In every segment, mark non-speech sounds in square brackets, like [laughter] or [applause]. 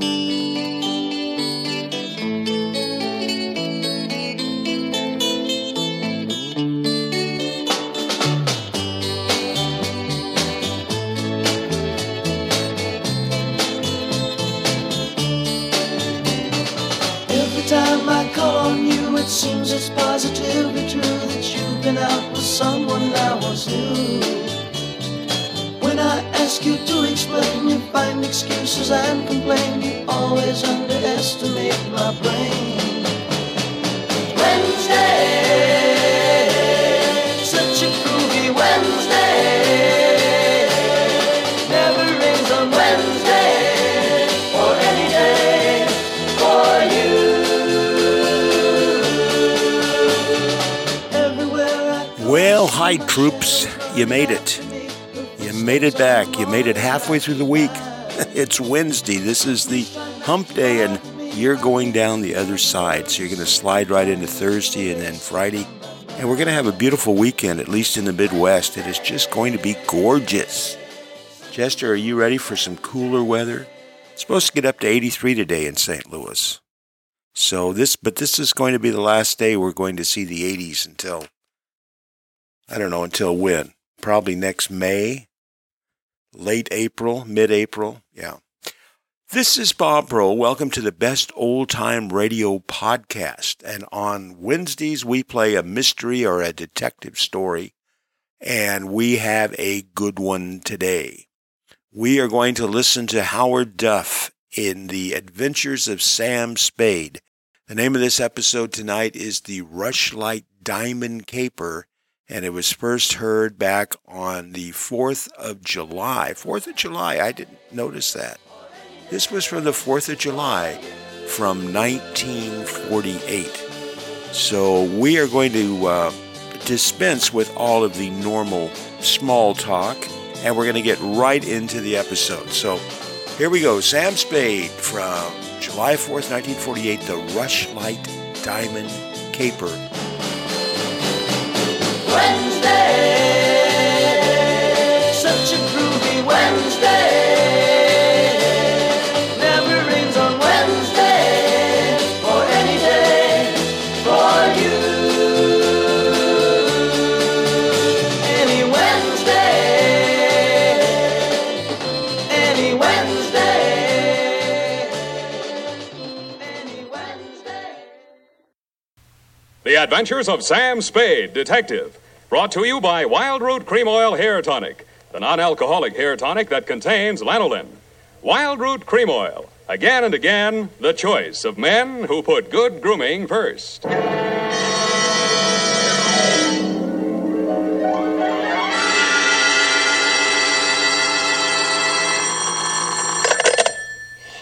Every troops. You made it. You made it back. You made it halfway through the week. [laughs] It's Wednesday. This is the hump day, and you're going down the other side. So you're going to slide right into Thursday and then Friday. And we're going to have a beautiful weekend, at least in the Midwest. It is just going to be gorgeous. Chester, are you ready for some cooler weather? It's supposed to get up to 83 today in St. Louis. So this, but this is going to be the last day we're going to see the 80s until I don't know until when. Probably next May, late April, mid April. Yeah. This is Bob Bro. Welcome to the best old time radio podcast. And on Wednesdays, we play a mystery or a detective story. And we have a good one today. We are going to listen to Howard Duff in The Adventures of Sam Spade. The name of this episode tonight is The Rushlight Diamond Caper and it was first heard back on the 4th of July. 4th of July, I didn't notice that. This was from the 4th of July from 1948. So we are going to uh, dispense with all of the normal small talk and we're going to get right into the episode. So here we go Sam Spade from July 4th, 1948, The Rushlight Diamond Caper. Wednesday, Adventures of Sam Spade, Detective. Brought to you by Wild Root Cream Oil Hair Tonic, the non alcoholic hair tonic that contains lanolin. Wild Root Cream Oil. Again and again, the choice of men who put good grooming first.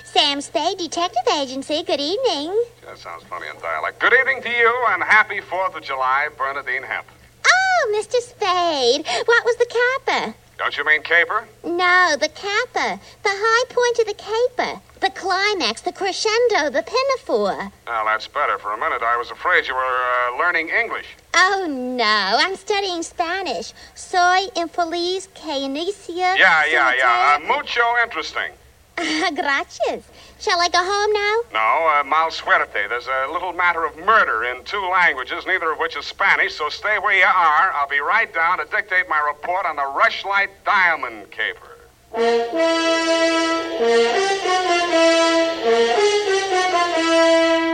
Sam Spade, Detective Agency. Good evening. That sounds funny in dialect. Good evening to you and happy 4th of July, Bernadine Hemp. Oh, Mr. Spade. What was the caper? Don't you mean caper? No, the caper. The high point of the caper. The climax, the crescendo, the pinafore. Well, that's better. For a minute, I was afraid you were uh, learning English. Oh, no. I'm studying Spanish. Soy infeliz que inicia. Yeah, yeah, yeah. Uh, mucho interesting. [laughs] Gracias. Shall I go home now? No, uh, mal suerte. There's a little matter of murder in two languages, neither of which is Spanish, so stay where you are. I'll be right down to dictate my report on the Rushlight Diamond Caper. [laughs]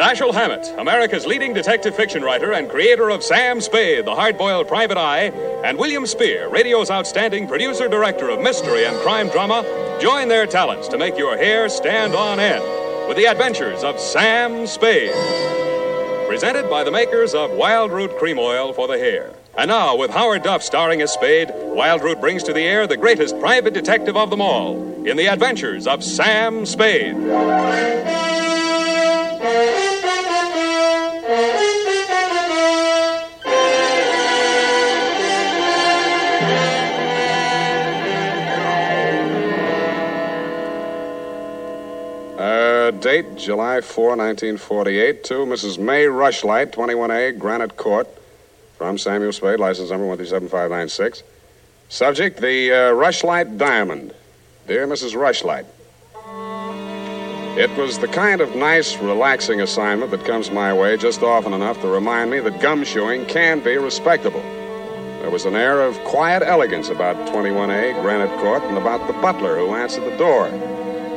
Dashiell Hammett, America's leading detective fiction writer and creator of Sam Spade, the hard-boiled private eye, and William Spier, radio's outstanding producer-director of mystery and crime drama, join their talents to make your hair stand on end with the adventures of Sam Spade. Presented by the makers of Wild Root Cream Oil for the hair. And now, with Howard Duff starring as Spade, Wild Root brings to the air the greatest private detective of them all in the adventures of Sam Spade. Uh, date July 4, 1948, to Mrs. May Rushlight, 21A, Granite Court, from Samuel Spade, license number 137596. Subject, the uh, Rushlight Diamond. Dear Mrs. Rushlight, It was the kind of nice, relaxing assignment that comes my way just often enough to remind me that gumshoeing can be respectable. There was an air of quiet elegance about 21A Granite Court and about the butler who answered the door.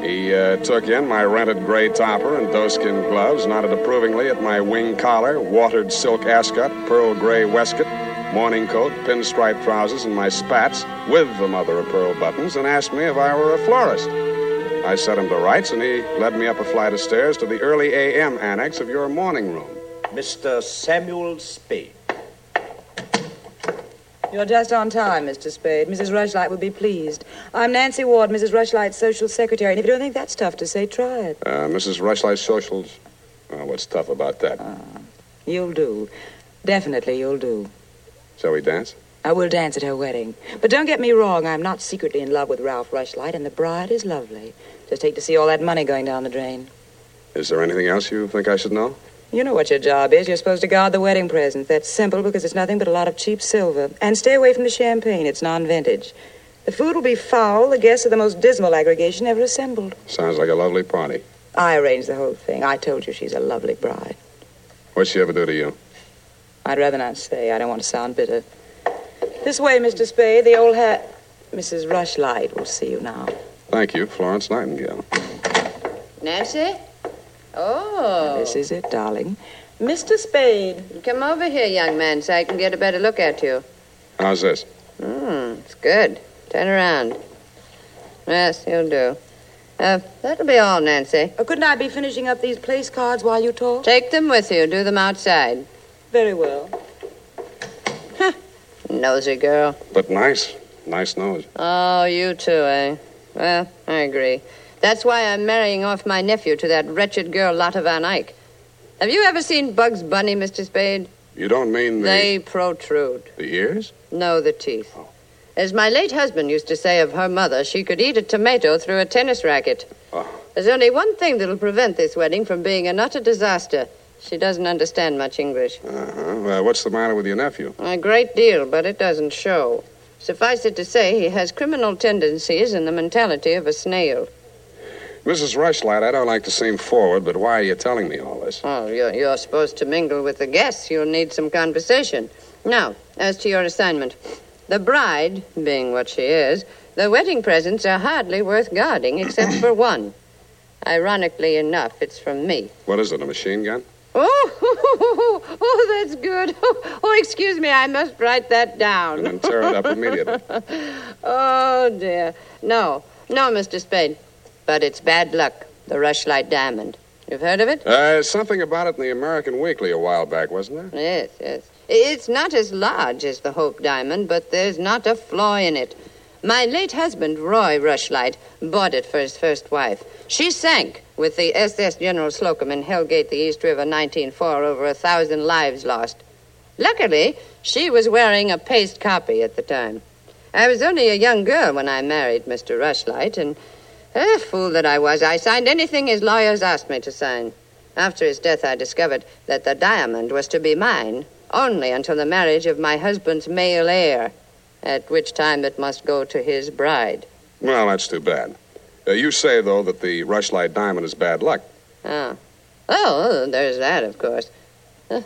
He uh, took in my rented gray topper and doeskin gloves, nodded approvingly at my wing collar, watered silk ascot, pearl gray waistcoat, morning coat, pinstripe trousers, and my spats with the mother of pearl buttons, and asked me if I were a florist. I set him to rights, and he led me up a flight of stairs to the early A.M. annex of your morning room. Mr. Samuel Spade. You're just on time, Mr. Spade. Mrs. Rushlight will be pleased. I'm Nancy Ward, Mrs. Rushlight's social secretary, and if you don't think that's tough to say, try it. Uh, Mrs. Rushlight's socials. Uh, what's tough about that? You'll do. Definitely you'll do. Shall we dance? I will dance at her wedding. But don't get me wrong, I'm not secretly in love with Ralph Rushlight, and the bride is lovely. Just hate to see all that money going down the drain. Is there anything else you think I should know? You know what your job is. You're supposed to guard the wedding presents. That's simple because it's nothing but a lot of cheap silver. And stay away from the champagne. It's non-vintage. The food will be foul. The guests are the most dismal aggregation ever assembled. Sounds like a lovely party. I arranged the whole thing. I told you she's a lovely bride. What'd she ever do to you? I'd rather not say. I don't want to sound bitter. This way, Mr. Spade. The old hat. Mrs. Rushlight will see you now. Thank you, Florence Nightingale. Nancy? Oh. This is it, darling. Mr. Spade. Come over here, young man, so I can get a better look at you. How's this? Hmm, it's good. Turn around. Yes, you'll do. Uh, that'll be all, Nancy. Uh, couldn't I be finishing up these place cards while you talk? Take them with you. Do them outside. Very well. Nosy girl. But nice. Nice nose. Oh, you too, eh? Well, I agree. That's why I'm marrying off my nephew to that wretched girl, Lotta Van Eyck. Have you ever seen Bugs Bunny, Mr. Spade? You don't mean the, They protrude. the ears? No, the teeth. As my late husband used to say of her mother, she could eat a tomato through a tennis racket. Oh. There's only one thing that'll prevent this wedding from being an utter disaster. She doesn't understand much English. Uh-huh. Well, what's the matter with your nephew? A great deal, but it doesn't show. Suffice it to say, he has criminal tendencies and the mentality of a snail. Mrs. Rushlight, I don't like to seem forward, but why are you telling me all this? Oh, you're, you're supposed to mingle with the guests. You'll need some conversation. Now, as to your assignment. The bride, being what she is, the wedding presents are hardly worth guarding, except for [clears throat] one. Ironically enough, it's from me. What is it, a machine gun? Oh, [laughs] oh, that's good. [laughs] Oh, excuse me, I must write that down. And then tear it up immediately. [laughs] Oh, dear. No, no, Mr. Spade. But it's bad luck, the Rushlight Diamond. You've heard of it? Uh, something about it in the American Weekly a while back, wasn't there? Yes, yes. It's not as large as the Hope Diamond, but there's not a flaw in it. My late husband, Roy Rushlight, bought it for his first wife. She sank with the SS General Slocum in Hellgate, the East River, 1904, over a thousand lives lost. Luckily, she was wearing a paste copy at the time. I was only a young girl when I married Mr. Rushlight, and, eh, fool that I was, I signed anything his lawyers asked me to sign. After his death, I discovered that the diamond was to be mine only until the marriage of my husband's male heir, at which time it must go to his bride. Well, that's too bad. Uh, you say, though, that the Rushlight Diamond is bad luck. Oh. Oh, there's that, of course. [laughs] I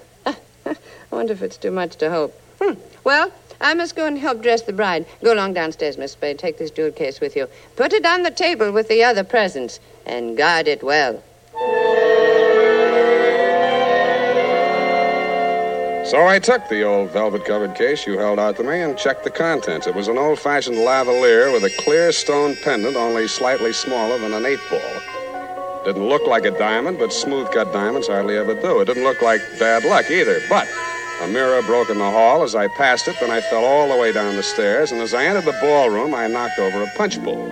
wonder if it's too much to hope. Hmm. Well, I must go and help dress the bride. Go along downstairs, Miss Spade. Take this jewel case with you. Put it on the table with the other presents, and guard it well. So I took the old velvet covered case you held out to me and checked the contents. It was an old fashioned lavalier with a clear stone pendant only slightly smaller than an eight ball. Didn't look like a diamond, but smooth cut diamonds hardly ever do. It didn't look like bad luck either. But a mirror broke in the hall as I passed it, then I fell all the way down the stairs, and as I entered the ballroom, I knocked over a punch bowl.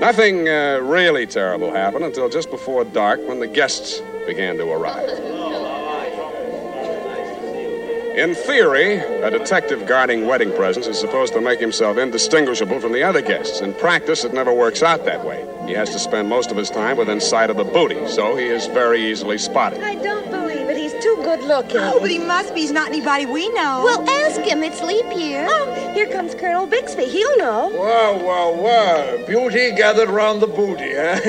Nothing uh, really terrible happened until just before dark when the guests began to arrive. In theory, a detective guarding wedding presents is supposed to make himself indistinguishable from the other guests. In practice, it never works out that way. He has to spend most of his time within sight of the booty, so he is very easily spotted. I don't believe it. He's too good good looking. Oh, but he must be. He's not anybody we know. Well, ask him. It's leap year. Oh, here comes Colonel Bixby. He'll know. Wow, wow, wow. Beauty gathered round the booty, eh?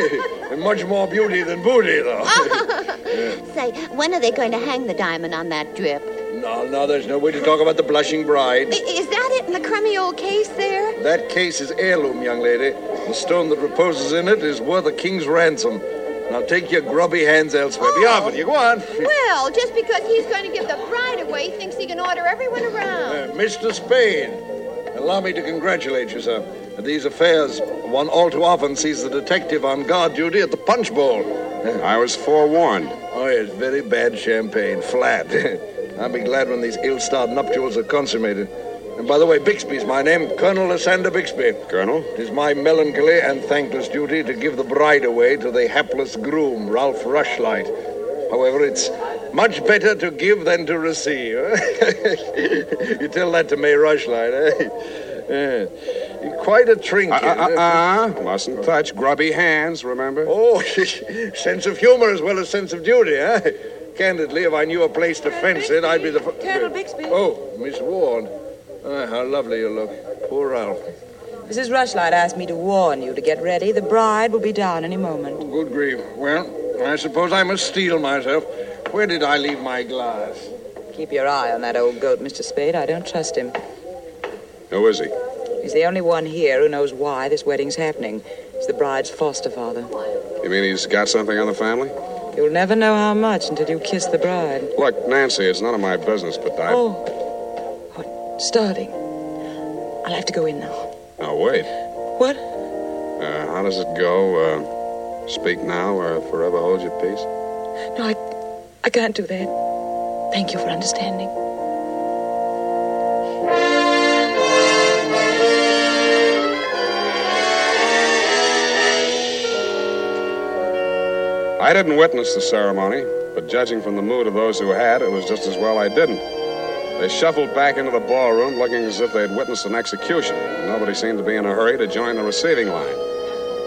[laughs] and much more beauty than booty, though. [laughs] Say, when are they going to hang the diamond on that drip? No, no, there's no way to talk about the blushing bride. I- Is that it in the crummy old case there? That case is heirloom, young lady. The stone that reposes in it is worth a king's ransom. Now take your grubby hands elsewhere. Be off with you. Go on. Well, just because he's going to give the bride away, he thinks he can order everyone around. Uh, Mr. Spade, allow me to congratulate you, sir. At these affairs, one all too often sees the detective on guard duty at the punch bowl. I was forewarned. Oh, it's very bad champagne, flat. [laughs] I'll be glad when these ill-starred nuptials are consummated. And by the way, Bixby's my name, Colonel Lysander Bixby. Colonel? It is my melancholy and thankless duty to give the bride away to the hapless groom, Ralph Rushlight. However, it's much better to give than to receive. [laughs] you tell that to May Rushlight, eh? Yeah. Quite a trinket. Uh, uh, uh, mustn't touch grubby hands, remember? Oh, [laughs] sense of humor as well as sense of duty, eh? Candidly, if I knew a place to fence it, I'd be the. fir- Colonel Bixby. Oh, Miss Ward. Ah, how lovely you look. Poor Ralph. Mrs. Rushlight asked me to warn you to get ready. The bride will be down any moment. Good grief. Well, I suppose I must steel myself. Where did I leave my glass? Keep your eye on that old goat, Mr. Spade. I don't trust him. Who is he? He's the only one here who knows why this wedding's happening. He's the bride's foster father. You mean he's got something on the family? You'll never know how much until you kiss the bride. Look, Nancy, it's none of my business, but I. Oh, what? Starving. I'll have to go in now. Oh, wait. What? Uh, how does it go? Uh, speak now or forever hold your peace? No, I, I can't do that. Thank you for understanding. I didn't witness the ceremony, but judging from the mood of those who had, it was just as well I didn't. They shuffled back into the ballroom looking as if they'd witnessed an execution, nobody seemed to be in a hurry to join the receiving line.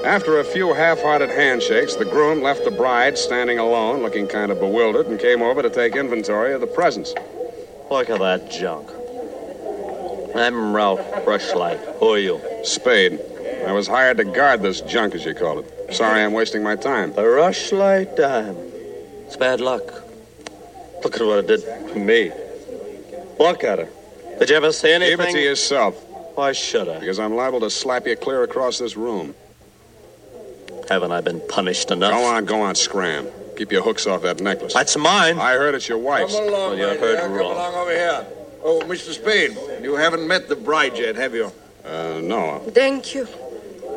After a few half hearted handshakes, the groom left the bride standing alone, looking kind of bewildered, and came over to take inventory of the presents. Look at that junk. I'm Ralph Rushlight. Who are you? Spade. I was hired to guard this junk, as you call it. Sorry I'm wasting my time. The Rushlight dime. It's bad luck. Look at what it did to me. Look at her. Did you ever see anything? Keep it to yourself, Why should I? because I'm liable to slap you clear across this room. Haven't I been punished enough? Go on, go on, scram. Keep your hooks off that necklace. That's mine. I heard it's your wife's. Come along, Well, you my heard dear. Come along over here. Oh, Mr. Spade, you haven't met the bride yet, have you? Uh, no. Thank you.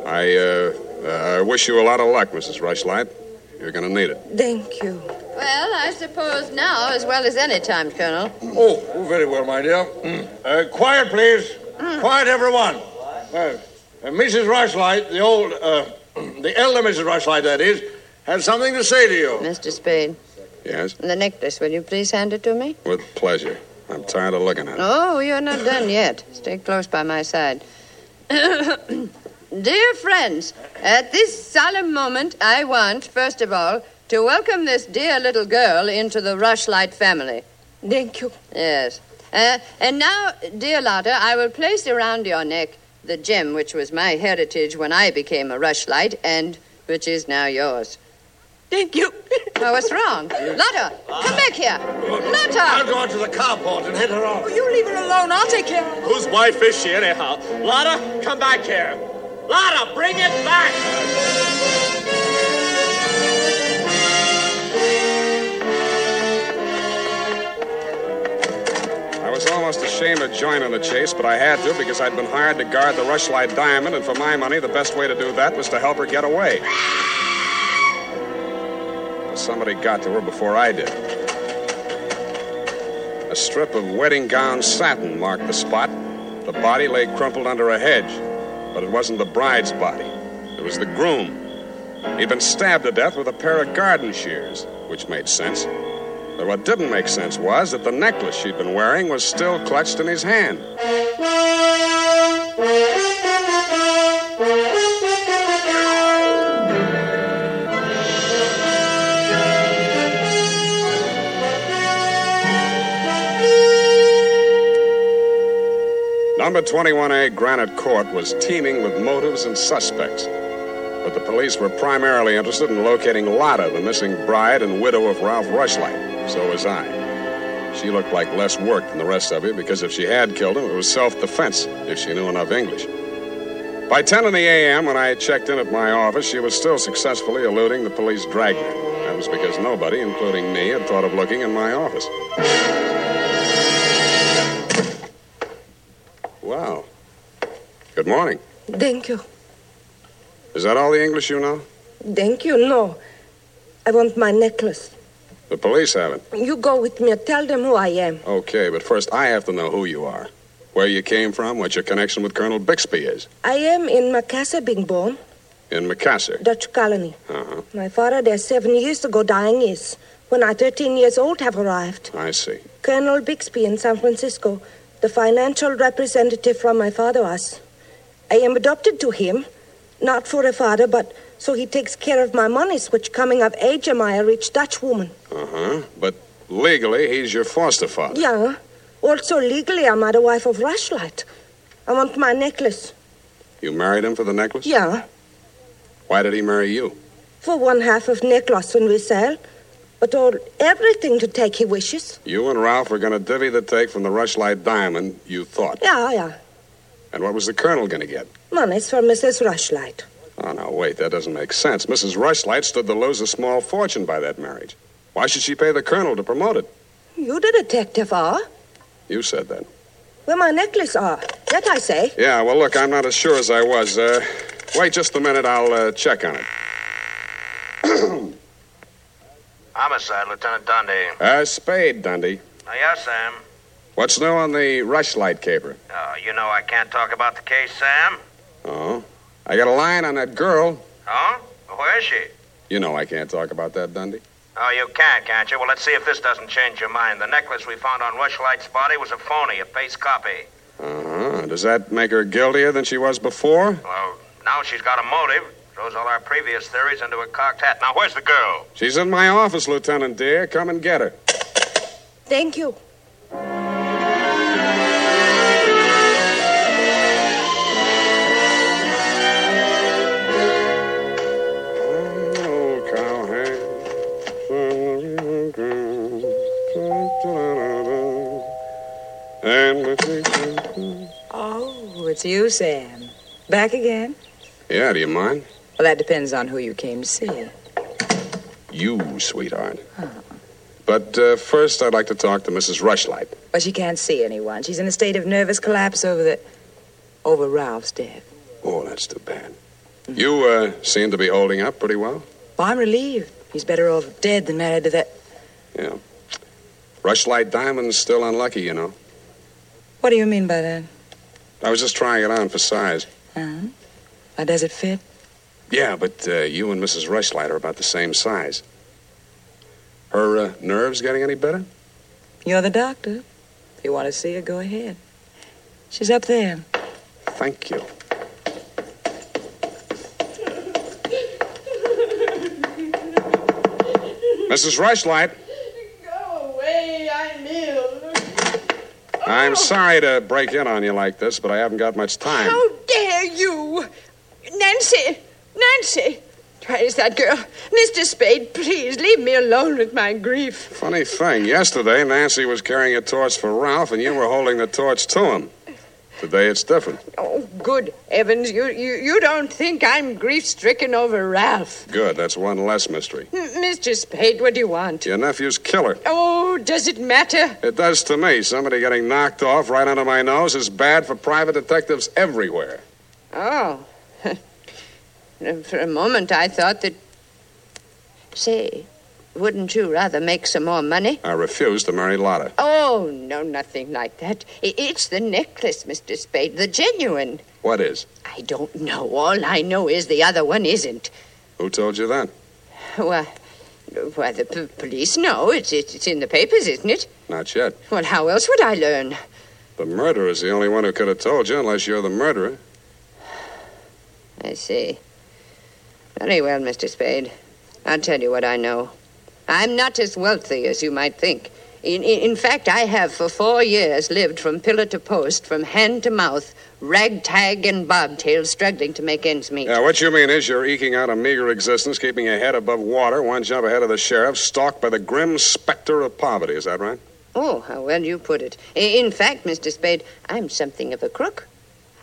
I, uh, uh, I wish you a lot of luck, Mrs. Rushlight. You're gonna need it. Thank you. Well, I suppose now, as well as any time, Colonel. Oh, oh, very well, my dear. Mm. Uh, quiet, please. Quiet, everyone. Uh, uh, Mrs. Rushlight, the old, uh, the elder Mrs. Rushlight, that is, has something to say to you. Mr. Spade, Yes? the necklace, will you please hand it to me? With pleasure. I'm tired of looking at it. Oh, you're not done yet. Stay close by my side. [coughs] [coughs] Dear friends, at this solemn moment, I want, first of all, to welcome this dear little girl into the Rushlight family. Thank you. Yes. Uh, and now, dear Lotta, I will place around your neck the gem which was my heritage when I became a Rushlight and which is now yours. Thank you. Oh, what's wrong? Lotta, come back here. Lotta! I'll go out to the carport and head her off. Oh, you leave her alone. I'll take care of her. Whose wife is she, anyhow? Lotta, come back here. Lotta, bring it back. I was almost ashamed to join in the chase, but I had to because I'd been hired to guard the Rushlight Diamond, and for my money, the best way to do that was to help her get away. But somebody got to her before I did. A strip of wedding gown satin marked the spot. The body lay crumpled under a hedge, but it wasn't the bride's body. It was the groom. He'd been stabbed to death with a pair of garden shears, which made sense. But what didn't make sense was that the necklace she'd been wearing was still clutched in his hand. Number 21A Granite Court was teeming with motives and suspects. But the police were primarily interested in locating Lotta, the missing bride and widow of Ralph Rushlight. So was I. She looked like less work than the rest of you because if she had killed him, it was self defense, if she knew enough English. By 10 in the a.m., when I checked in at my office, she was still successfully eluding the police dragnet. That was because nobody, including me, had thought of looking in my office. Wow. Good morning. Thank you. Is that all the English you know? Thank you. No. I want my necklace. The police have it. You go with me. Tell them who I am. Okay, but first I have to know who you are. Where you came from, what your connection with Colonel Bixby is. I am in Macassar, being born, In Macassar. Dutch colony. Uh-huh. My father there seven years ago dying is. When I, 13 years old, have arrived. I see. Colonel Bixby in San Francisco, the financial representative from my father was. I am adopted to him, not for a father, but so he takes care of my monies, which coming of age am I a rich Dutch woman. Uh-huh. But legally, he's your foster father. Yeah. Also, legally, I'm the wife of Rushlight. I want my necklace. You married him for the necklace? Yeah. Why did he marry you? For one half of necklace when we sell. But all everything to take he wishes. You and Ralph were going to divvy the take from the Rushlight diamond, you thought. Yeah, yeah. And what was the colonel going to get? Money's for Mrs. Rushlight. Oh, now, wait, that doesn't make sense. Mrs. Rushlight stood to lose a small fortune by that marriage. Why should she pay the colonel to promote it? You the detective are? You said that. Where my necklace are. That I say. Yeah, well, look, I'm not as sure as I was. Uh, wait just a minute, I'll uh, check on it. [clears throat] Homicide, Lieutenant Dundee. Uh, Spade, Dundee. Oh, yes, Sam. What's new on the Rushlight caper? Oh, you know I can't talk about the case, Sam. Oh, I got a line on that girl. Oh? Where is she? You know I can't talk about that, Dundee. Oh, you can, can't you? Well, let's see if this doesn't change your mind. The necklace we found on Rushlight's body was a phony, a base copy. Uh-huh. Does that make her guiltier than she was before? Well, now she's got a motive. Throws all our previous theories into a cocked hat. Now, where's the girl? She's in my office, Lieutenant dear. Come and get her. Thank you. Oh, Old cowhand. And Oh, it's you, Sam. Back again? yeah, do you mind? Well, that depends on who you came to see. You, sweetheart. But uh, first, I'd like to talk to Mrs. Rushlight. But she can't see anyone. She's in a state of nervous collapse over the. over Ralph's death. Oh, that's too bad. You uh, seem to be holding up pretty well. Well, I'm relieved. He's better off dead than married to that. Yeah. Rushlight Diamond's still unlucky, you know. What do you mean by that? I was just trying it on for size. Uh-huh. Now, does it fit? Yeah, but uh, you and Mrs. Rushlight are about the same size. Her uh, nerves getting any better? You're the doctor. If you want to see her, go ahead. She's up there. Thank you. Mrs. Rushlight, Go away, I'm ill. I'm sorry to break in on you like this, but I haven't got much time. How dare you? Nancy! Nancy! Where's that girl? Mr. Spade, please leave me alone with my grief. Funny thing, yesterday Nancy was carrying a torch for Ralph, and you were holding the torch to him. Today it's different. Oh, good heavens, you, you, you don't think I'm grief stricken over Ralph. Good, that's one less mystery. M- Mr. Spade, what do you want? Your nephew's killer. Oh, does it matter? It does to me. Somebody getting knocked off right under my nose is bad for private detectives everywhere. Oh. [laughs] For a moment, I thought that. Say, wouldn't you rather make some more money? I refuse to marry Lotta. Oh, no, nothing like that. It's the necklace, Mr. Spade, the genuine. What is? I don't know. All I know is the other one isn't. Who told you that? Why, why the p- police know. It's, it's, it's in the papers, isn't it? Not yet. Well, how else would I learn? The murderer's the only one who could have told you, unless you're the murderer. I see. Very well, Mr. Spade. I'll tell you what I know. I'm not as wealthy as you might think. In, in, in fact, I have for four years lived from pillar to post, from hand to mouth, ragtag and bobtail, struggling to make ends meet. Yeah, what you mean is you're eking out a meager existence, keeping your head above water, one jump ahead of the sheriff, stalked by the grim specter of poverty. Is that right? Oh, how well you put it. In fact, Mr. Spade, I'm something of a crook.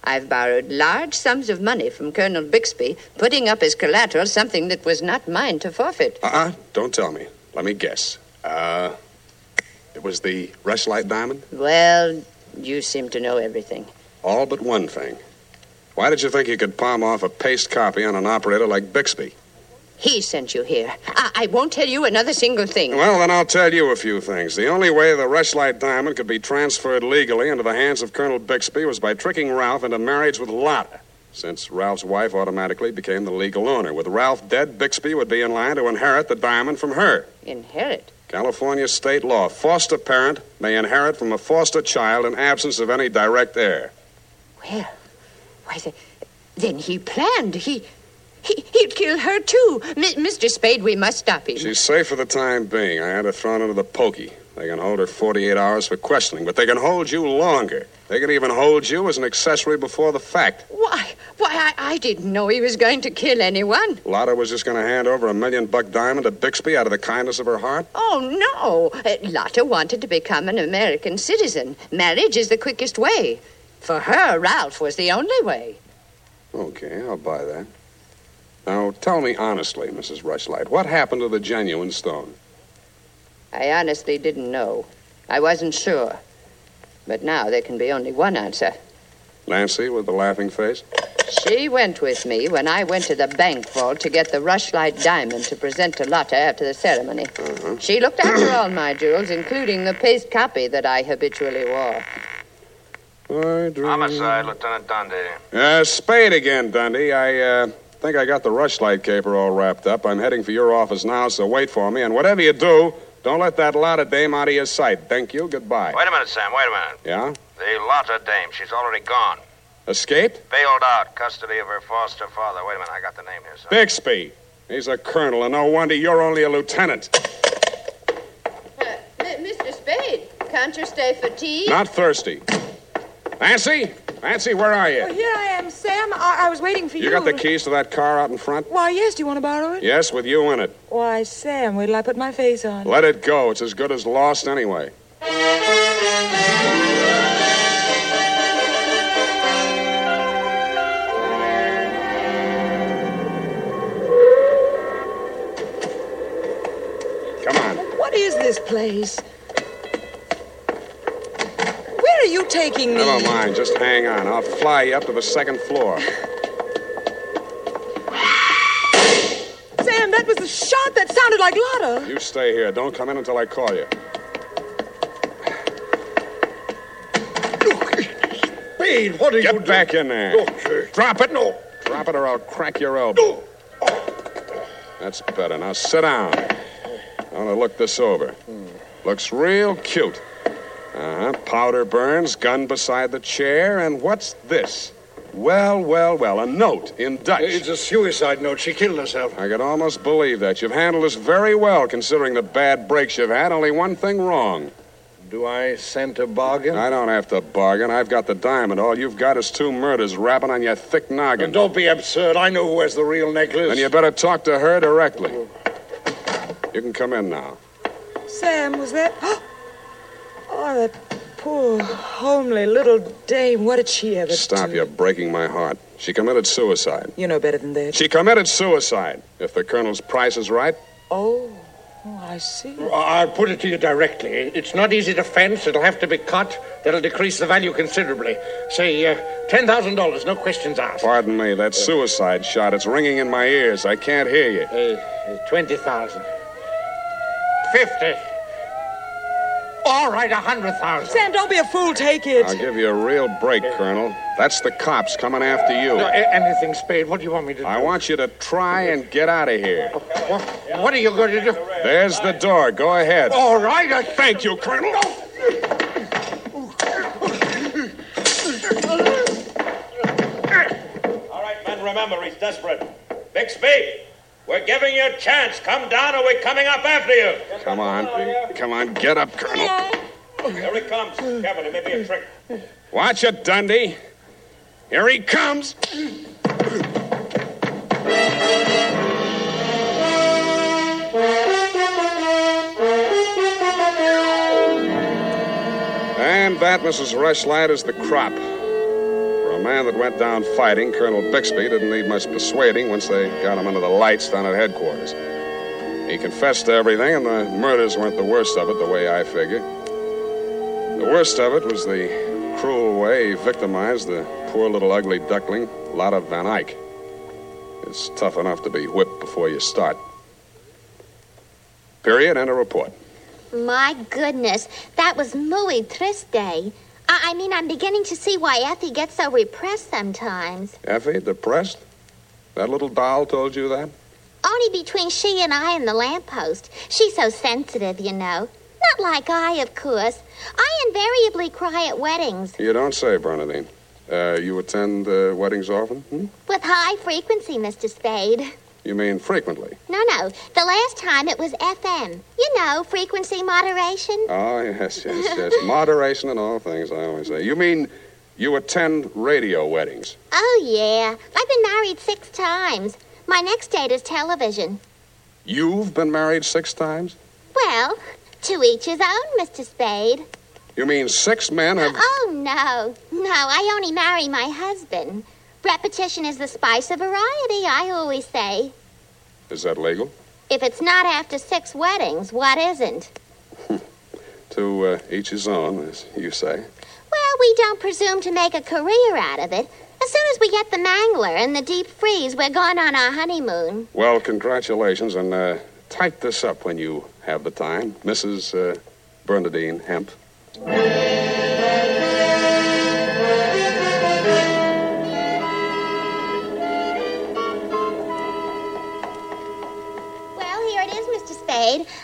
I've borrowed large sums of money from Colonel Bixby, putting up as collateral something that was not mine to forfeit. Uh-uh. Don't tell me. Let me guess. Uh, it was the Rushlight Diamond? Well, you seem to know everything. All but one thing. Why did you think you could palm off a paste copy on an operator like Bixby? He sent you here. I, I won't tell you another single thing. Well, then I'll tell you a few things. The only way the Rushlight Diamond could be transferred legally into the hands of Colonel Bixby was by tricking Ralph into marriage with Lotta, since Ralph's wife automatically became the legal owner. With Ralph dead, Bixby would be in line to inherit the diamond from her. Inherit? California state law. Foster parent may inherit from a foster child in absence of any direct heir. Well, why, the, then he planned. He, he, he'd kill her, too. M- Mr. Spade, we must stop him. She's safe for the time being. I had her thrown into the pokey. They can hold her 48 hours for questioning, but they can hold you longer. They can even hold you as an accessory before the fact. Why? Why, I, I didn't know he was going to kill anyone. Lotta was just going to hand over a million buck diamond to Bixby out of the kindness of her heart. Oh, no. Uh, Lotta wanted to become an American citizen. Marriage is the quickest way. For her, Ralph was the only way. Okay, I'll buy that. Now, tell me honestly, Mrs. Rushlight, what happened to the genuine stone? I honestly didn't know. I wasn't sure. But now there can be only one answer. Nancy with the laughing face? She went with me when I went to the bank vault to get the rushlight diamond to present to Lotta after the ceremony. She looked after all my jewels, including the paste copy that I habitually wore. I dream- Homicide, Lieutenant Dundee. Uh, Spade again, Dundee. I, uh, think I got the rushlight caper all wrapped up. I'm heading for your office now, so wait for me. And whatever you do, don't let that Lotta dame out of your sight. Thank you. Goodbye. Wait a minute, Sam. Wait a minute. Yeah? The Lotta dame. She's already gone. Escaped? Bailed out. Custody of her foster father. Wait a minute. I got the name here, son. Bixby. He's a colonel, and no wonder you're only a lieutenant. Uh, Mr. Spade, can't you stay for tea? Not thirsty. Nancy? Nancy, where are you? Oh, here I am, Sam. I, I was waiting for you. You got the keys to that car out in front? Why, yes. Do you want to borrow it? Yes, with you in it. Why, Sam, wait till I put my face on. Let it go. It's as good as lost anyway. Come on. What is this place? Where are you taking me? Never mind. Just hang on. I'll fly you up to the second floor. Sam, that was the shot that sounded like Lotta. You stay here. Don't come in until I call you. Spade, what are you doing? Get you back in there. doing? Drop it. No. Drop it or I'll crack your elbow. That's better. Now sit down. I want to look this over. Looks real cute. Uh huh. Powder burns, gun beside the chair, and what's this? Well, well, well, a note in Dutch. It's a suicide note. She killed herself. I could almost believe that. You've handled this very well, considering the bad breaks you've had. Only one thing wrong. Do I scent a bargain? I don't have to bargain. I've got the diamond. All you've got is two murders rapping on your thick noggin. Don't be absurd. I know who has the real necklace. Then you better talk to her directly. You can come in now. Sam, was that. [gasps] Oh, that poor, homely little dame. What did she ever Stop, do? you're breaking my heart. She committed suicide. You know better than that. She committed suicide. If the colonel's price is right, Oh, oh, I see. I'll put it to you directly. It's not easy to fence. It'll have to be cut. That'll decrease the value considerably. Say, uh, $10,000, no questions asked. pardon me, that suicide shot, it's ringing in my ears. I can't hear you. Uh, 20000 50 All right, a 100000 Sam, don't be a fool. Take it. I'll give you a real break, Colonel. That's the cops coming after you. No, a- anything, Spade. What do you want me to do? I want you to try and get out of here. What, what are you going to do? There's the door. Go ahead. All right, I Thank you, Colonel. All right, men, remember, he's desperate. Bixby, We're giving you a chance. Come down or we're coming up after you. Come on. Come on, get up, Colonel. Here he comes. Kevin, it may be a trick. Watch it, Dundee. Here he comes. And that, Mrs. Rushlight, is the crop. A man that went down fighting, Colonel Bixby didn't need much persuading once they got him under the lights down at headquarters. He confessed to everything, and the murders weren't the worst of it, the way I figure. The worst of it was the cruel way he victimized the poor little ugly duckling, Lotta Van Eyck. It's tough enough to be whipped before you start. Period, and a report. My goodness, that was muy triste. I, I mean, I'm beginning to see why Effie gets so repressed sometimes. Effie, depressed? That little doll told you that? Only between she and I and the lamppost. She's so sensitive, you know. Not like I, of course. I invariably cry at weddings You don't say, Bernadine. Uh, you attend uh, weddings often? Hmm? with high frequency, Mr. Spade. You mean frequently? No, no. The last time it was FM. You know, frequency moderation. Oh, yes, yes, yes. [laughs] Moderation in all things, I always say. You mean you attend radio weddings? Oh, yeah. I've been married six times. My next date is television. You've been married six times? Well, to each his own, Mr. Spade. You mean six men have. Oh, no. No, I only marry my husband. Repetition is the spice of variety, I always say. Is that legal? If it's not after six weddings, what isn't? [laughs] To uh, each his own, as you say. Well, we don't presume to make a career out of it. As soon as we get the mangler and the deep freeze, we're gone on our honeymoon. Well, congratulations, and uh, type this up when you have the time. Mrs. Uh, Bernadine Hemp.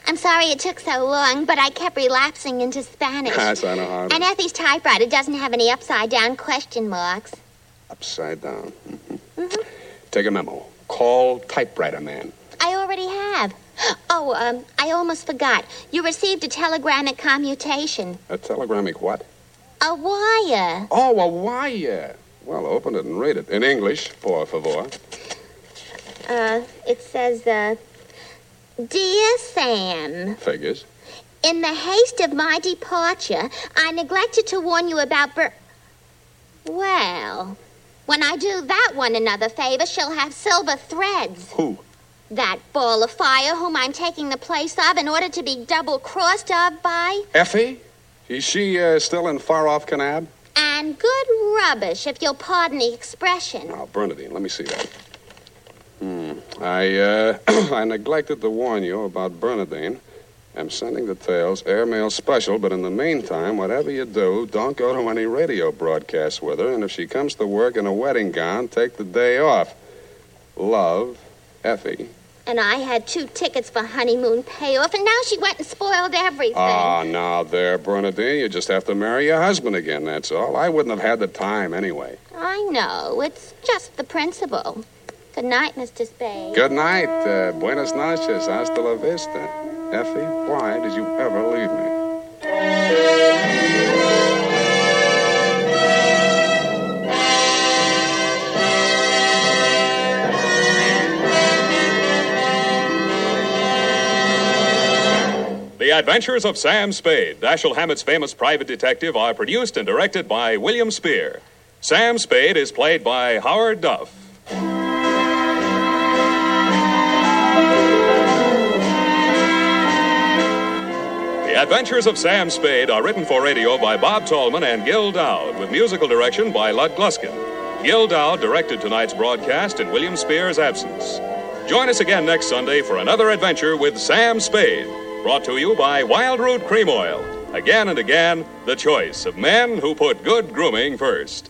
I'm sorry it took so long, but I kept relapsing into Spanish. Yes, I know how. And Effie's typewriter doesn't have any upside down question marks. Upside down. Mhm. Take a memo. Call typewriter man. I already have. Oh, um, I almost forgot. You received a telegrammic commutation. A telegramic what? A wire. Oh, a wire. Well, open it and read it. In English, por favor. Uh, it says, uh, Dear Sam, Figures. in the haste of my departure, I neglected to warn you about Ber. Well, when I do that one another favor, she'll have silver threads. Who? That ball of fire whom I'm taking the place of in order to be double crossed of by. Effie? Is she uh, still in far off Canab? And good rubbish, if you'll pardon the expression. Now, Bernadine, let me see that. Hmm. I, uh, [clears throat] I neglected to warn you about Bernadine. I'm sending the tales airmail special, but in the meantime, whatever you do, don't go to any radio broadcasts with her, and if she comes to work in a wedding gown, take the day off. Love, Effie. And I had two tickets for honeymoon payoff, and now she went and spoiled everything. Ah, now there, Bernadine, you just have to marry your husband again, that's all. I wouldn't have had the time anyway. I know. It's just the principle. Good night, Mr. Spade. Good night. Uh, buenas noches. Hasta la vista. Effie, why did you ever leave me? The Adventures of Sam Spade, Dashiell Hammett's famous private detective, are produced and directed by William Spier. Sam Spade is played by Howard Duff. Adventures of Sam Spade are written for radio by Bob Tallman and Gil Doud, with musical direction by Lud Gluskin. Gil Doud directed tonight's broadcast in William Spier's absence. Join us again next Sunday for another adventure with Sam Spade, brought to you by Wild Root Cream Oil. Again and again, the choice of men who put good grooming first.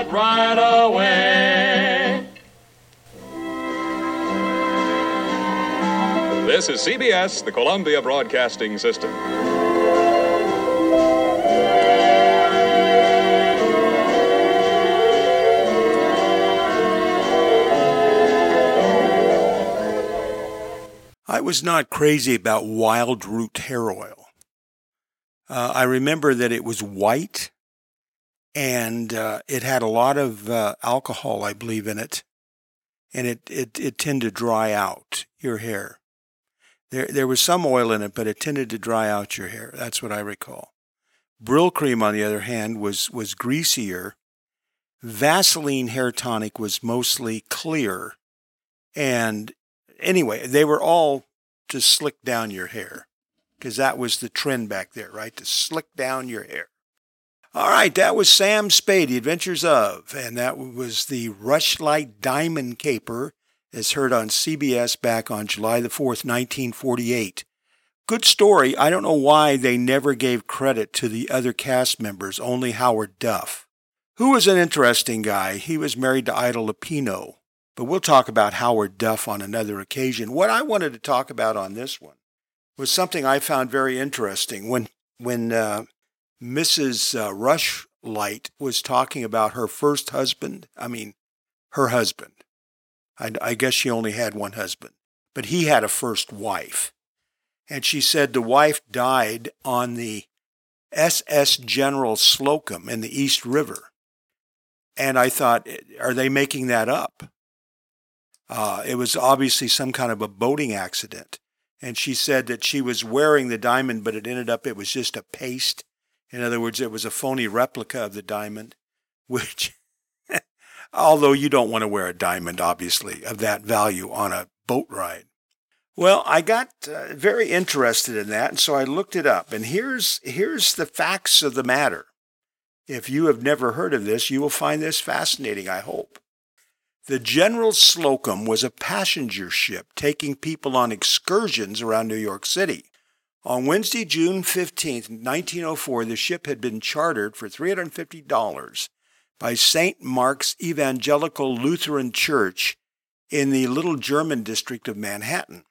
right away. This is CBS, the Columbia Broadcasting System. I was not crazy about wild root hair oil. Uh, I remember that it was white and uh, it had a lot of uh, alcohol, I believe, in it, and it, it, it tended to dry out your hair. There, there was some oil in it, but it tended to dry out your hair. That's what I recall. Brylcreem, on the other hand, was, was greasier. Vaseline hair tonic was mostly clear. And anyway, they were all to slick down your hair because that was the trend back there, right? To slick down your hair. All right, that was Sam Spade, The Adventures of, and that was the Rushlight Diamond Caper as heard on CBS back on July the 4th, 1948. Good story. I don't know why they never gave credit to the other cast members, only Howard Duff, who was an interesting guy. He was married to Ida Lupino, but we'll talk about Howard Duff on another occasion. What I wanted to talk about on this one was something I found very interesting. When, when uh, Mrs. Uh, Rushlight was talking about her first husband, I mean, her husband, I, I guess she only had one husband, but he had a first wife. And she said the wife died on the SS General Slocum in the East River. And I thought, are they making that up? Uh, it was obviously some kind of a boating accident. And she said that she was wearing the diamond, but it ended up, it was just a paste. In other words, it was a phony replica of the diamond, which [laughs] although you don't want to wear a diamond, obviously, of that value on a boat ride. Well, I got uh, very interested in that, and so I looked it up. And here's, here's the facts of the matter. If you have never heard of this, you will find this fascinating, I hope. The General Slocum was a passenger ship taking people on excursions around New York City. On Wednesday, June 15, 1904, the ship had been chartered for $350 by St. Mark's Evangelical Lutheran Church in the Little German district of Manhattan.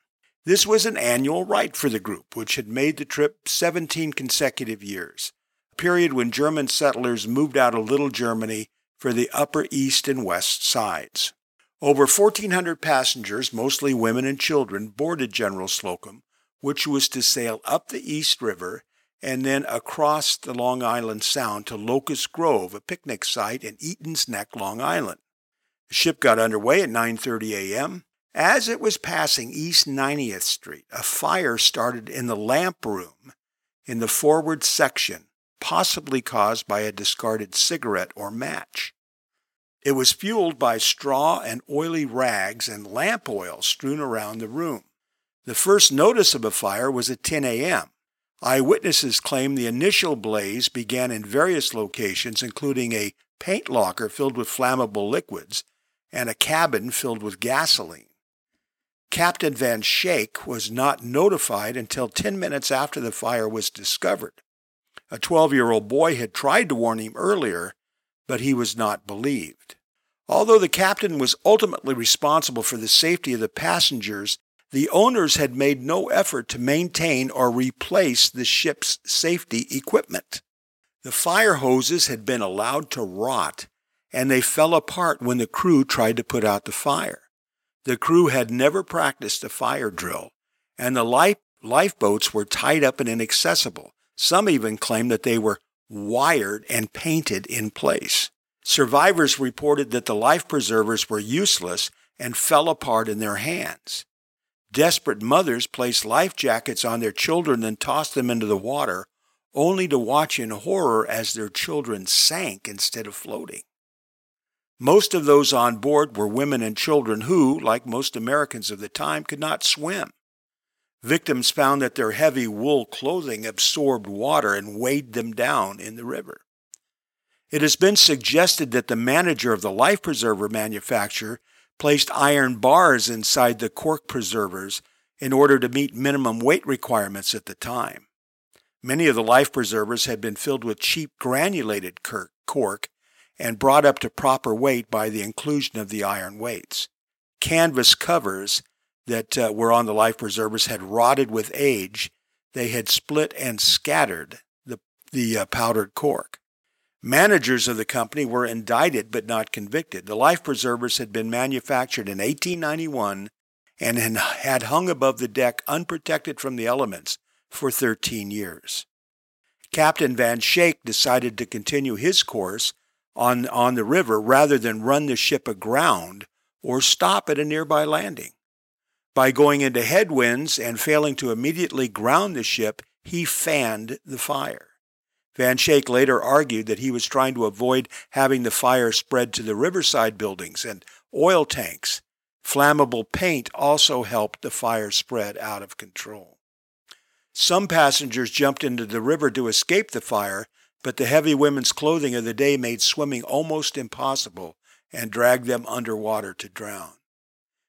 This was an annual rite for the group, which had made the trip 17 consecutive years, a period when German settlers moved out of Little Germany for the Upper East and West sides. Over 1,400 passengers, mostly women and children, boarded General Slocum, which was to sail up the East River and then across the Long Island Sound to Locust Grove, a picnic site in Eaton's Neck, Long Island. The ship got underway at 9:30 a.m. As it was passing East 90th Street, a fire started in the lamp room in the forward section, possibly caused by a discarded cigarette or match. It was fueled by straw and oily rags and lamp oil strewn around the room. The first notice of a fire was at 10 a.m. Eyewitnesses claim the initial blaze began in various locations, including a paint locker filled with flammable liquids and a cabin filled with gasoline. Captain Van Schaick was not notified until 10 minutes after the fire was discovered. A 12 year old boy had tried to warn him earlier, but he was not believed. Although the captain was ultimately responsible for the safety of the passengers, the owners had made no effort to maintain or replace the ship's safety equipment. The fire hoses had been allowed to rot, and they fell apart when the crew tried to put out the fire. The crew had never practiced a fire drill, and the life, lifeboats were tied up and inaccessible. Some even claimed that they were wired and painted in place. Survivors reported that the life preservers were useless and fell apart in their hands. Desperate mothers placed life jackets on their children and tossed them into the water, only to watch in horror as their children sank instead of floating. Most of those on board were women and children who, like most Americans of the time, could not swim. Victims found that their heavy wool clothing absorbed water and weighed them down in the river. It has been suggested that the manager of the life preserver manufacturer placed iron bars inside the cork preservers in order to meet minimum weight requirements at the time. Many of the life preservers had been filled with cheap granulated cork and brought up to proper weight by the inclusion of the iron weights. Canvas covers that uh, were on the life preservers had rotted with age. They had split and scattered the, the uh, powdered cork. Managers of the company were indicted but not convicted. The life preservers had been manufactured in 1891 and had hung above the deck unprotected from the elements for 13 years. Captain Van Schaick decided to continue his course on, on the river rather than run the ship aground or stop at a nearby landing. By going into headwinds and failing to immediately ground the ship, he fanned the fire. Van Schaick later argued that he was trying to avoid having the fire spread to the riverside buildings and oil tanks. Flammable paint also helped the fire spread out of control. Some passengers jumped into the river to escape the fire, but the heavy women's clothing of the day made swimming almost impossible and dragged them underwater to drown.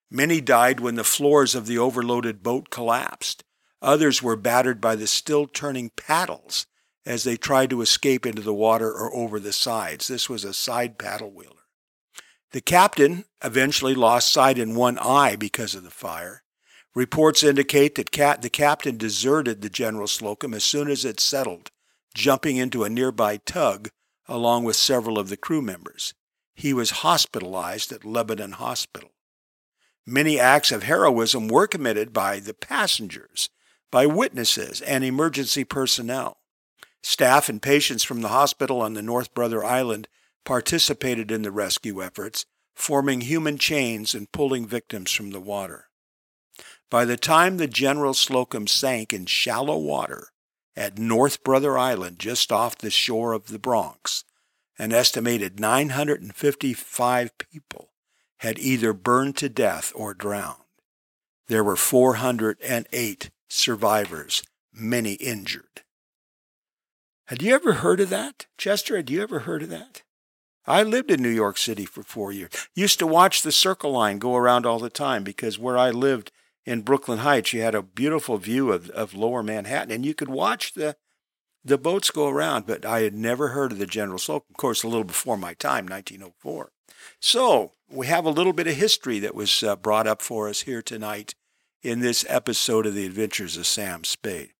Many died when the floors of the overloaded boat collapsed. Others were battered by the still turning paddles as they tried to escape into the water or over the sides. This was a side paddle wheeler. The captain eventually lost sight in one eye because of the fire. Reports indicate that the captain deserted the General Slocum as soon as it settled, jumping into a nearby tug along with several of the crew members. He was hospitalized at Lebanon Hospital. Many acts of heroism were committed by the passengers, by witnesses, and emergency personnel. Staff and patients from the hospital on the North Brother Island participated in the rescue efforts, forming human chains and pulling victims from the water. By the time the General Slocum sank in shallow water at North Brother Island, just off the shore of the Bronx, an estimated 955 people had either burned to death or drowned. There were 408 survivors, many injured. Had you ever heard of that? Chester, had you ever heard of that? I lived in New York City for four years. Used to watch the Circle Line go around all the time because where I lived in Brooklyn Heights, you had a beautiful view of, of lower Manhattan and you could watch the the boats go around, but I had never heard of the General Slocum. Of course, a little before my time, 1904. So we have a little bit of history that was uh, brought up for us here tonight in this episode of The Adventures of Sam Spade.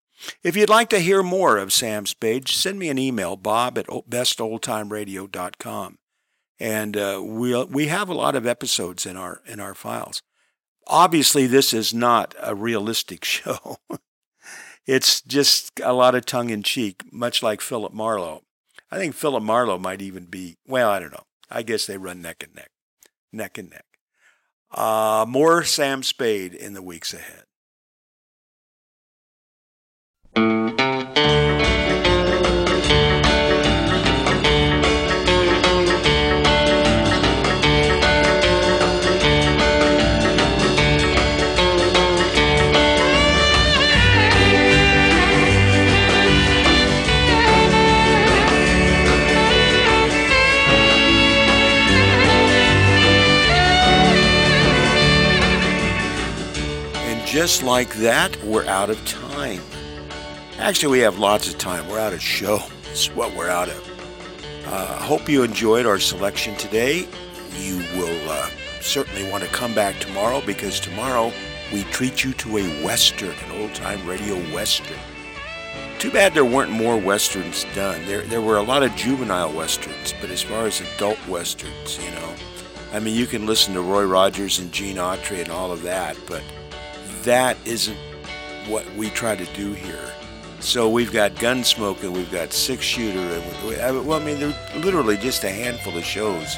If you'd like to hear more of Sam Spade, send me an email, bob at bestoldtimeradio.com. And uh, we we'll, we have a lot of episodes in our in our files. Obviously, this is not a realistic [laughs] show. it's just a lot of tongue in cheek, much like Philip Marlowe. I think Philip Marlowe might even be, well, I don't know. I guess they run neck and neck, neck and neck. Uh, more Sam Spade in the weeks ahead. Just like that, we're out of time. Actually, we have lots of time. We're out of show. It's what we're out of. I uh, hope you enjoyed our selection today. You will uh, certainly want to come back tomorrow because tomorrow we treat you to a Western, an old time radio Western. Too bad there weren't more Westerns done. There, there were a lot of juvenile Westerns, but as far as adult Westerns, you know, I mean, you can listen to Roy Rogers and Gene Autry and all of that, but that isn't what we try to do here. So we've got Gunsmoke and we've got Six Shooter, and we, well, I mean, there are literally just a handful of shows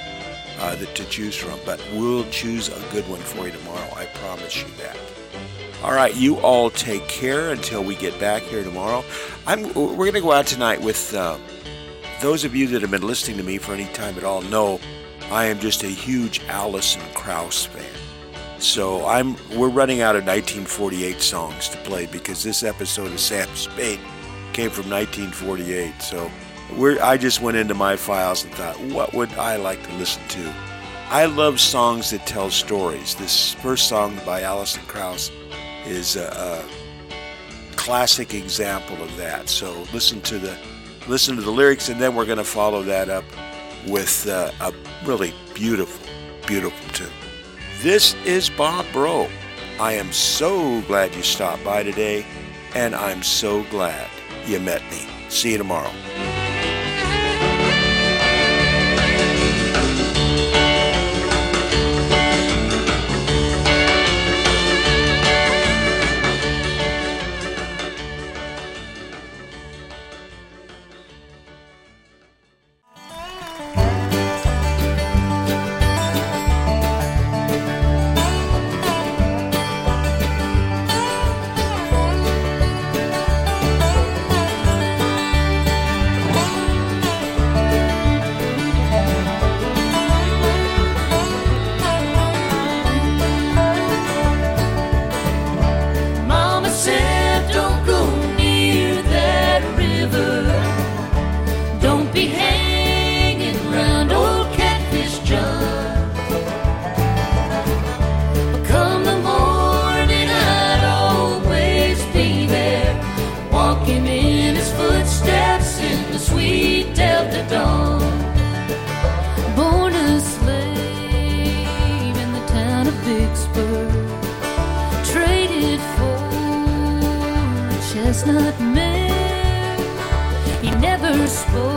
uh, that to choose from. But we'll choose a good one for you tomorrow. I promise you that. All right, you all take care until we get back here tomorrow. I'm, we're going to go out tonight with uh, those of you that have been listening to me for any time at all know I am just a huge Alison Krauss fan. So I'm we're running out of 1948 songs to play because this episode of Sam Spade came from 1948. So I just went into my files and thought, what would I like to listen to? I love songs that tell stories. This first song by Alison Krauss is a, a classic example of that. So listen to the listen to the lyrics, and then we're going to follow that up with uh, a really beautiful, beautiful tune. This is Bob Bro. I am so glad you stopped by today, and I'm so glad you met me. See you tomorrow. the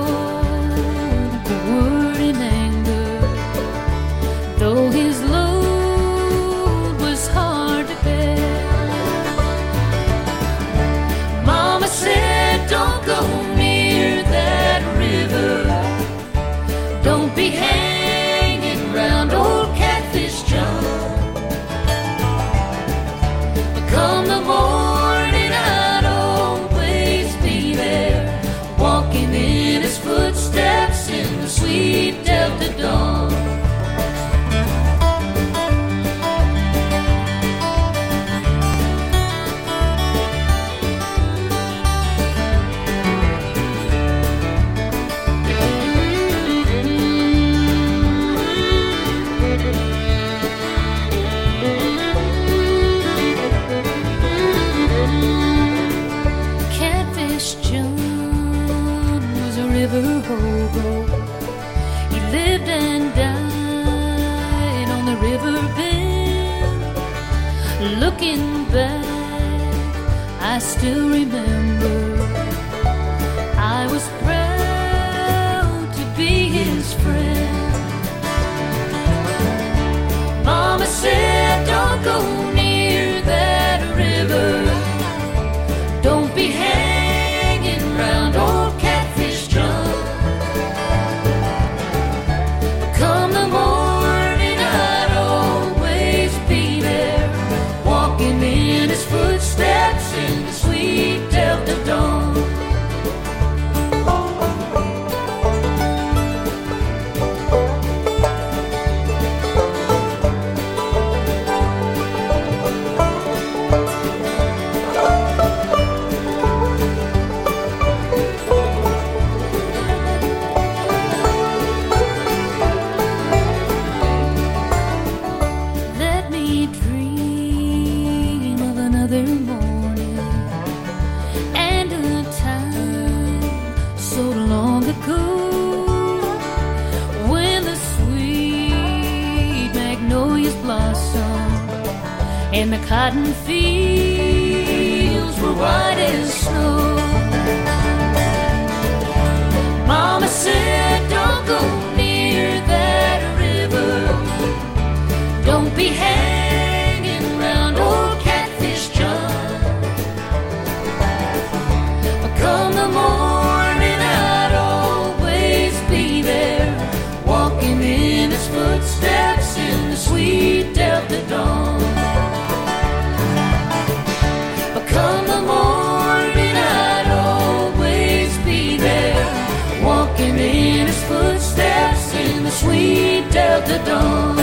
the dawn.